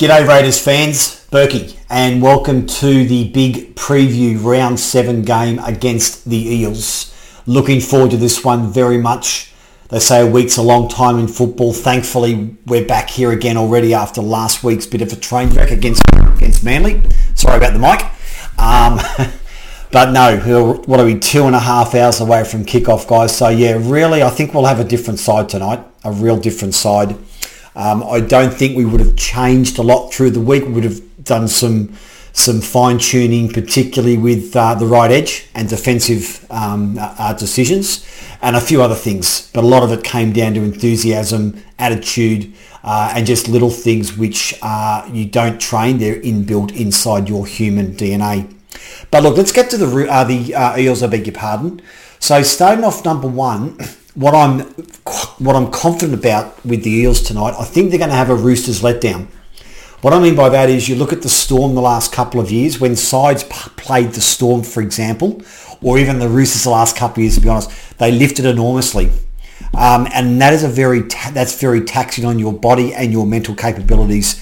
G'day Raiders fans, Berkey, and welcome to the big preview round seven game against the Eels. Looking forward to this one very much. They say a week's a long time in football. Thankfully, we're back here again already after last week's bit of a train wreck against against Manly. Sorry about the mic. Um, but no, we're what are we, two and a half hours away from kickoff, guys. So yeah, really, I think we'll have a different side tonight, a real different side. Um, I don't think we would have changed a lot through the week. We would have done some some fine tuning, particularly with uh, the right edge and defensive um, uh, uh, decisions, and a few other things. But a lot of it came down to enthusiasm, attitude, uh, and just little things which uh, you don't train. They're inbuilt inside your human DNA. But look, let's get to the uh, the Eels. I beg your pardon. So starting off number one what I'm what I'm confident about with the Eels tonight, I think they're going to have a Roosters letdown. What I mean by that is you look at the Storm the last couple of years, when sides p- played the Storm, for example, or even the Roosters the last couple of years, to be honest, they lifted enormously. Um, and that is a very ta- that's very taxing on your body and your mental capabilities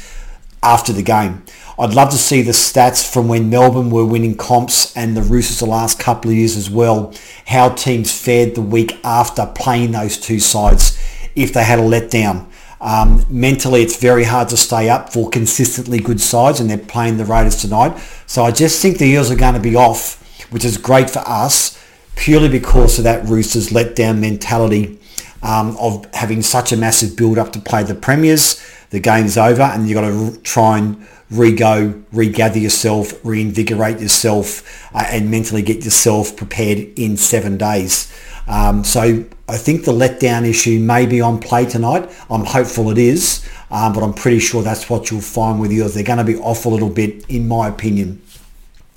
after the game. I'd love to see the stats from when Melbourne were winning comps and the Roosters the last couple of years as well, how teams fared the week after playing those two sides if they had a letdown. Um, mentally, it's very hard to stay up for consistently good sides, and they're playing the Raiders tonight. So I just think the Eels are going to be off, which is great for us, purely because of that Roosters letdown mentality um, of having such a massive build-up to play the Premiers. The game's over, and you've got to try and re-go, regather yourself, reinvigorate yourself, uh, and mentally get yourself prepared in seven days. Um, so I think the letdown issue may be on play tonight. I'm hopeful it is, um, but I'm pretty sure that's what you'll find with yours. They're going to be off a little bit, in my opinion.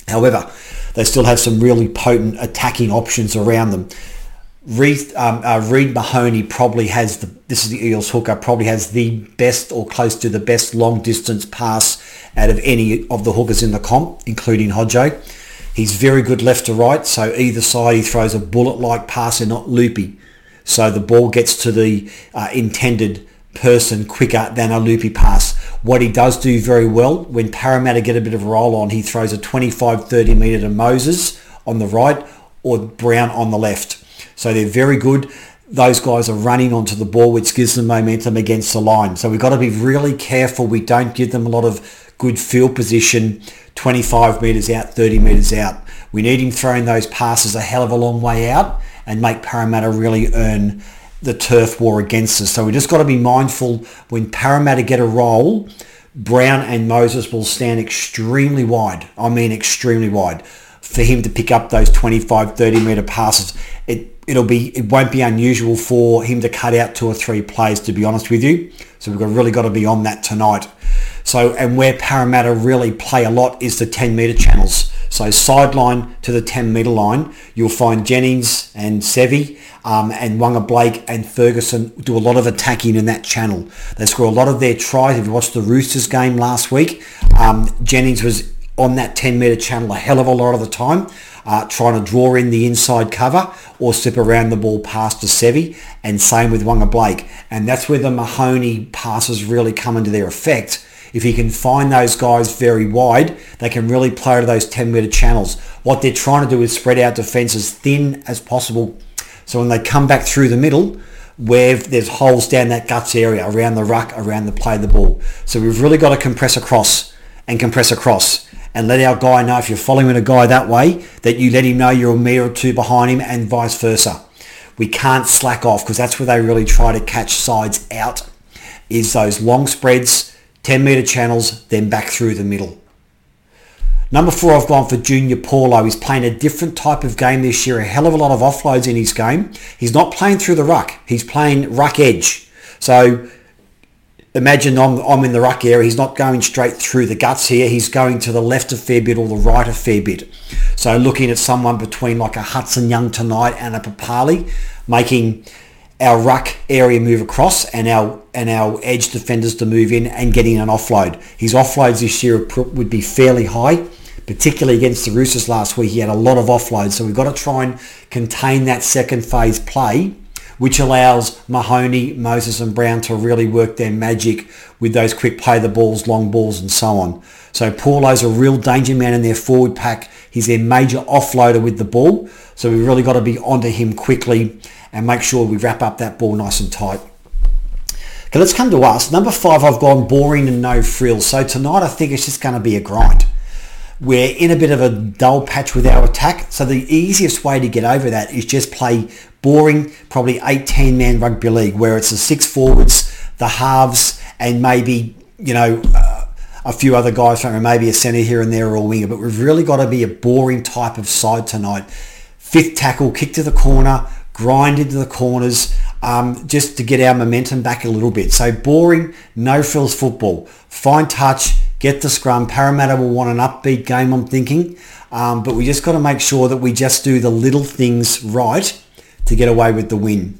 However, they still have some really potent attacking options around them. Reed, um, uh, Reed Mahoney probably has the, this is the Eels hooker, probably has the best or close to the best long distance pass out of any of the hookers in the comp, including Hodjo. He's very good left to right, so either side he throws a bullet-like pass and not loopy. So the ball gets to the uh, intended person quicker than a loopy pass. What he does do very well, when Parramatta get a bit of a roll on, he throws a 25-30 metre to Moses on the right or Brown on the left. So they're very good. Those guys are running onto the ball, which gives them momentum against the line. So we've got to be really careful. We don't give them a lot of good field position 25 metres out, 30 metres out. We need him throwing those passes a hell of a long way out and make Parramatta really earn the turf war against us. So we just got to be mindful when Parramatta get a roll, Brown and Moses will stand extremely wide. I mean extremely wide for him to pick up those 25, 30 metre passes. It it'll be it won't be unusual for him to cut out two or three plays to be honest with you. So we've really got to be on that tonight. So and where Parramatta really play a lot is the 10 metre channels. So sideline to the 10 metre line you'll find Jennings and Sivo um, and Waqa Blake and Ferguson do a lot of attacking in that channel. They score a lot of their tries. If you watched the Roosters game last week um, Jennings was on that 10 metre channel a hell of a lot of the time uh, trying to draw in the inside cover or slip around the ball past to Sivo and same with Waqa Blake. And that's where the Mahoney passes really come into their effect. If he can find those guys very wide, they can really play to those 10 metre channels. What they're trying to do is spread out defence as thin as possible. So when they come back through the middle, where there's holes down that guts area, around the ruck, around the play of the ball. So we've really got to compress across and compress across and let our guy know if you're following a guy that way that you let him know you're a metre or two behind him and vice versa. We can't slack off because that's where they really try to catch sides out is those long spreads, 10 metre channels, then back through the middle. Number four, I've gone for Junior Paulo. He's playing a different type of game this year, a hell of a lot of offloads in his game. He's not playing through the ruck. He's playing ruck edge. So imagine I'm, I'm in the ruck area. He's not going straight through the guts here. He's going to the left a fair bit or the right a fair bit. So looking at someone between like a Hudson Young tonight and a Papalii, making our ruck area move across and our and our edge defenders to move in and getting an offload. His offloads this year would be fairly high, particularly against the Roosters last week. He had a lot of offloads, so we've got to try and contain that second phase play which allows Mahoney, Moses and Brown to really work their magic with those quick play the balls, long balls and so on. So Paulo's a real danger man in their forward pack. He's their major offloader with the ball. So we've really got to be onto him quickly and make sure we wrap up that ball nice and tight. Okay, let's come to us. Number five, I've gone boring and no frills. So tonight I think it's just going to be a grind. We're in a bit of a dull patch with our attack. So the easiest way to get over that is just play boring, probably 8-10 man rugby league where it's the six forwards, the halves and maybe, you know, uh, a few other guys, from maybe a centre here and there or a winger. But we've really got to be a boring type of side tonight. Fifth tackle, kick to the corner, grind into the corners um, just to get our momentum back a little bit. So boring, no frills football. Fine touch, get the scrum. Parramatta will want an upbeat game, I'm thinking. Um, but we just got to make sure that we just do the little things right to get away with the win.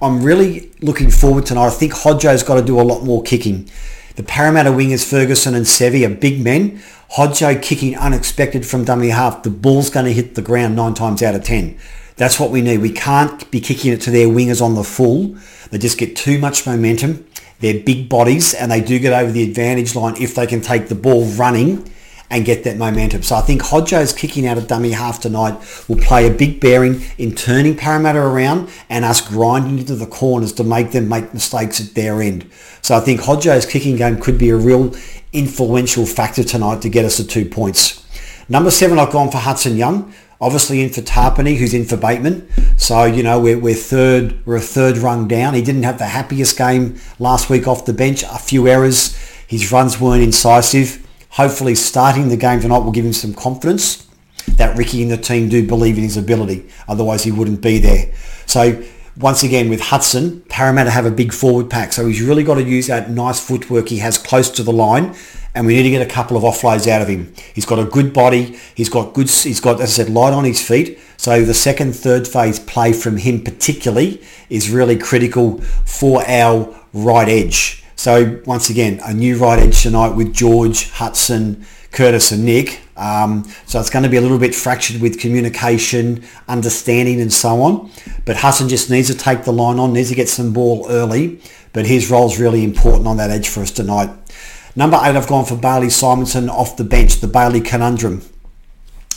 I'm really looking forward tonight. I think Hodjo's got to do a lot more kicking. The Parramatta wingers Ferguson and Sivo are big men. Hodjo kicking unexpected from dummy half. The ball's going to hit the ground nine times out of ten. That's what we need. We can't be kicking it to their wingers on the full. They just get too much momentum. They're big bodies and they do get over the advantage line if they can take the ball running and get that momentum. So I think Hodjo's kicking out of dummy half tonight will play a big bearing in turning Parramatta around and us grinding into the corners to make them make mistakes at their end. So I think Hodjo's kicking game could be a real influential factor tonight to get us to two points. Number seven, I've gone for Hudson Young obviously in for Tapine, who's in for Bateman. So, you know, we're, we're third, we're a third rung down. He didn't have the happiest game last week off the bench. A few errors. His runs weren't incisive. Hopefully starting the game tonight will give him some confidence that Ricky and the team do believe in his ability. Otherwise he wouldn't be there. So once again with Hudson, Parramatta have a big forward pack. So he's really got to use that nice footwork he has close to the line and we need to get a couple of offloads out of him. He's got a good body. He's got good. He's got, as I said, light on his feet. So the second, third phase play from him particularly is really critical for our right edge. So once again, a new right edge tonight with George, Hudson, Curtis and Nick. Um, so it's going to be a little bit fractured with communication, understanding and so on. But Hudson just needs to take the line on, needs to get some ball early. But his role is really important on that edge for us tonight. Number eight, I've gone for Bailey Simonsson off the bench, the Bailey conundrum.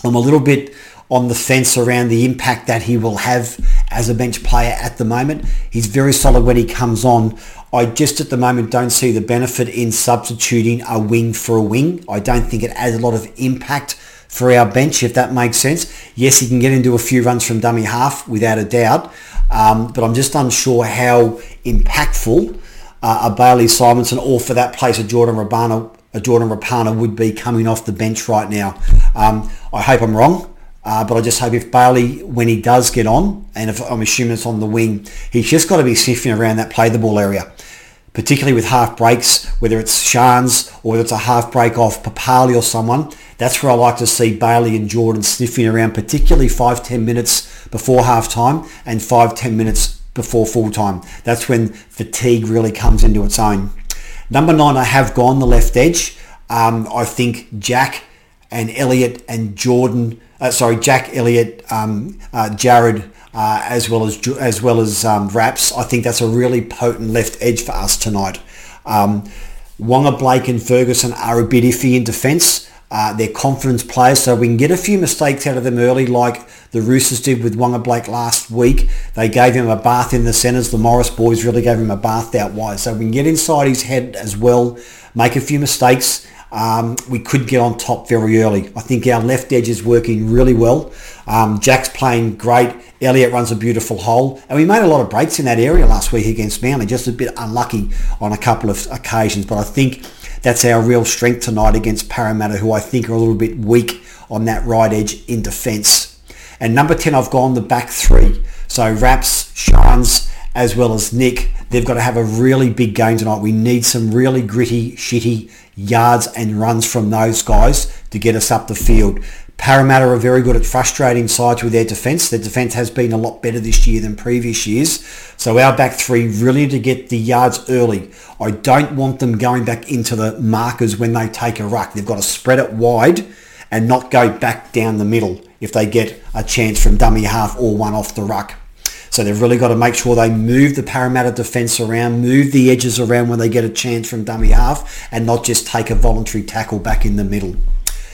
I'm a little bit on the fence around the impact that he will have as a bench player at the moment. He's very solid when he comes on. I just at the moment don't see the benefit in substituting a wing for a wing. I don't think it adds a lot of impact for our bench, if that makes sense. Yes, he can get into a few runs from dummy half without a doubt, um, but I'm just unsure how impactful uh, a Bailey Simonsson or for that place a Jordan Rapana, a Jordan Rapana would be coming off the bench right now. Um, I hope I'm wrong. Uh, but I just hope if Bailey, when he does get on, and if I'm assuming it's on the wing, he's just got to be sniffing around that play the ball area, particularly with half breaks, whether it's Shans or whether it's a half break off Papalii or someone. That's where I like to see Bailey and Jordan sniffing around, particularly five ten minutes before half time and five ten minutes before full time. That's when fatigue really comes into its own. Number nine, I have gone the left edge. Um, I think Jack and Elliot and Jordan, uh, sorry, Jack, Elliot, um, uh, Jared, uh, as well as as well as um, Raps. I think that's a really potent left edge for us tonight. Um, Waqa Blake and Ferguson are a bit iffy in defence. Uh, they're confidence players, so we can get a few mistakes out of them early, like the Roosters did with Waqa Blake last week. They gave him a bath in the centres. The Morris boys really gave him a bath out wide. So we can get inside his head as well, make a few mistakes. Um, we could get on top very early. I think our left edge is working really well. Um, Jack's playing great. Elliot runs a beautiful hole. And we made a lot of breaks in that area last week against Manly, just a bit unlucky on a couple of occasions. But I think that's our real strength tonight against Parramatta, who I think are a little bit weak on that right edge in defence. And number 10, I've gone the back three. So Raps, Shans, as well as Nick, they've got to have a really big game tonight. We need some really gritty, shitty yards and runs from those guys to get us up the field. Parramatta are very good at frustrating sides with their defence. Their defence has been a lot better this year than previous years. So our back three really to get the yards early. I don't want them going back into the markers when they take a ruck. They've got to spread it wide and not go back down the middle if they get a chance from dummy half or one off the ruck. So they've really got to make sure they move the Parramatta defence around, move the edges around when they get a chance from dummy half, and not just take a voluntary tackle back in the middle.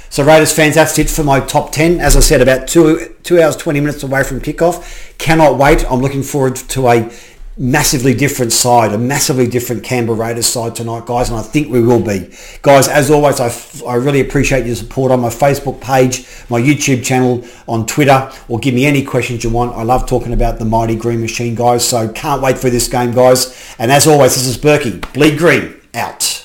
So Raiders fans, that's it for my top 10. As I said, about two, two hours, 20 minutes away from kickoff. Cannot wait. I'm looking forward to a massively different side, a massively different Canberra Raiders side tonight, guys, and I think we will be. Guys, as always, I, I really appreciate your support on my Facebook page, my YouTube channel, on Twitter, or give me any questions you want. I love talking about the mighty Green Machine, guys, so can't wait for this game, guys. And as always, this is Berkey. Bleed Green, out.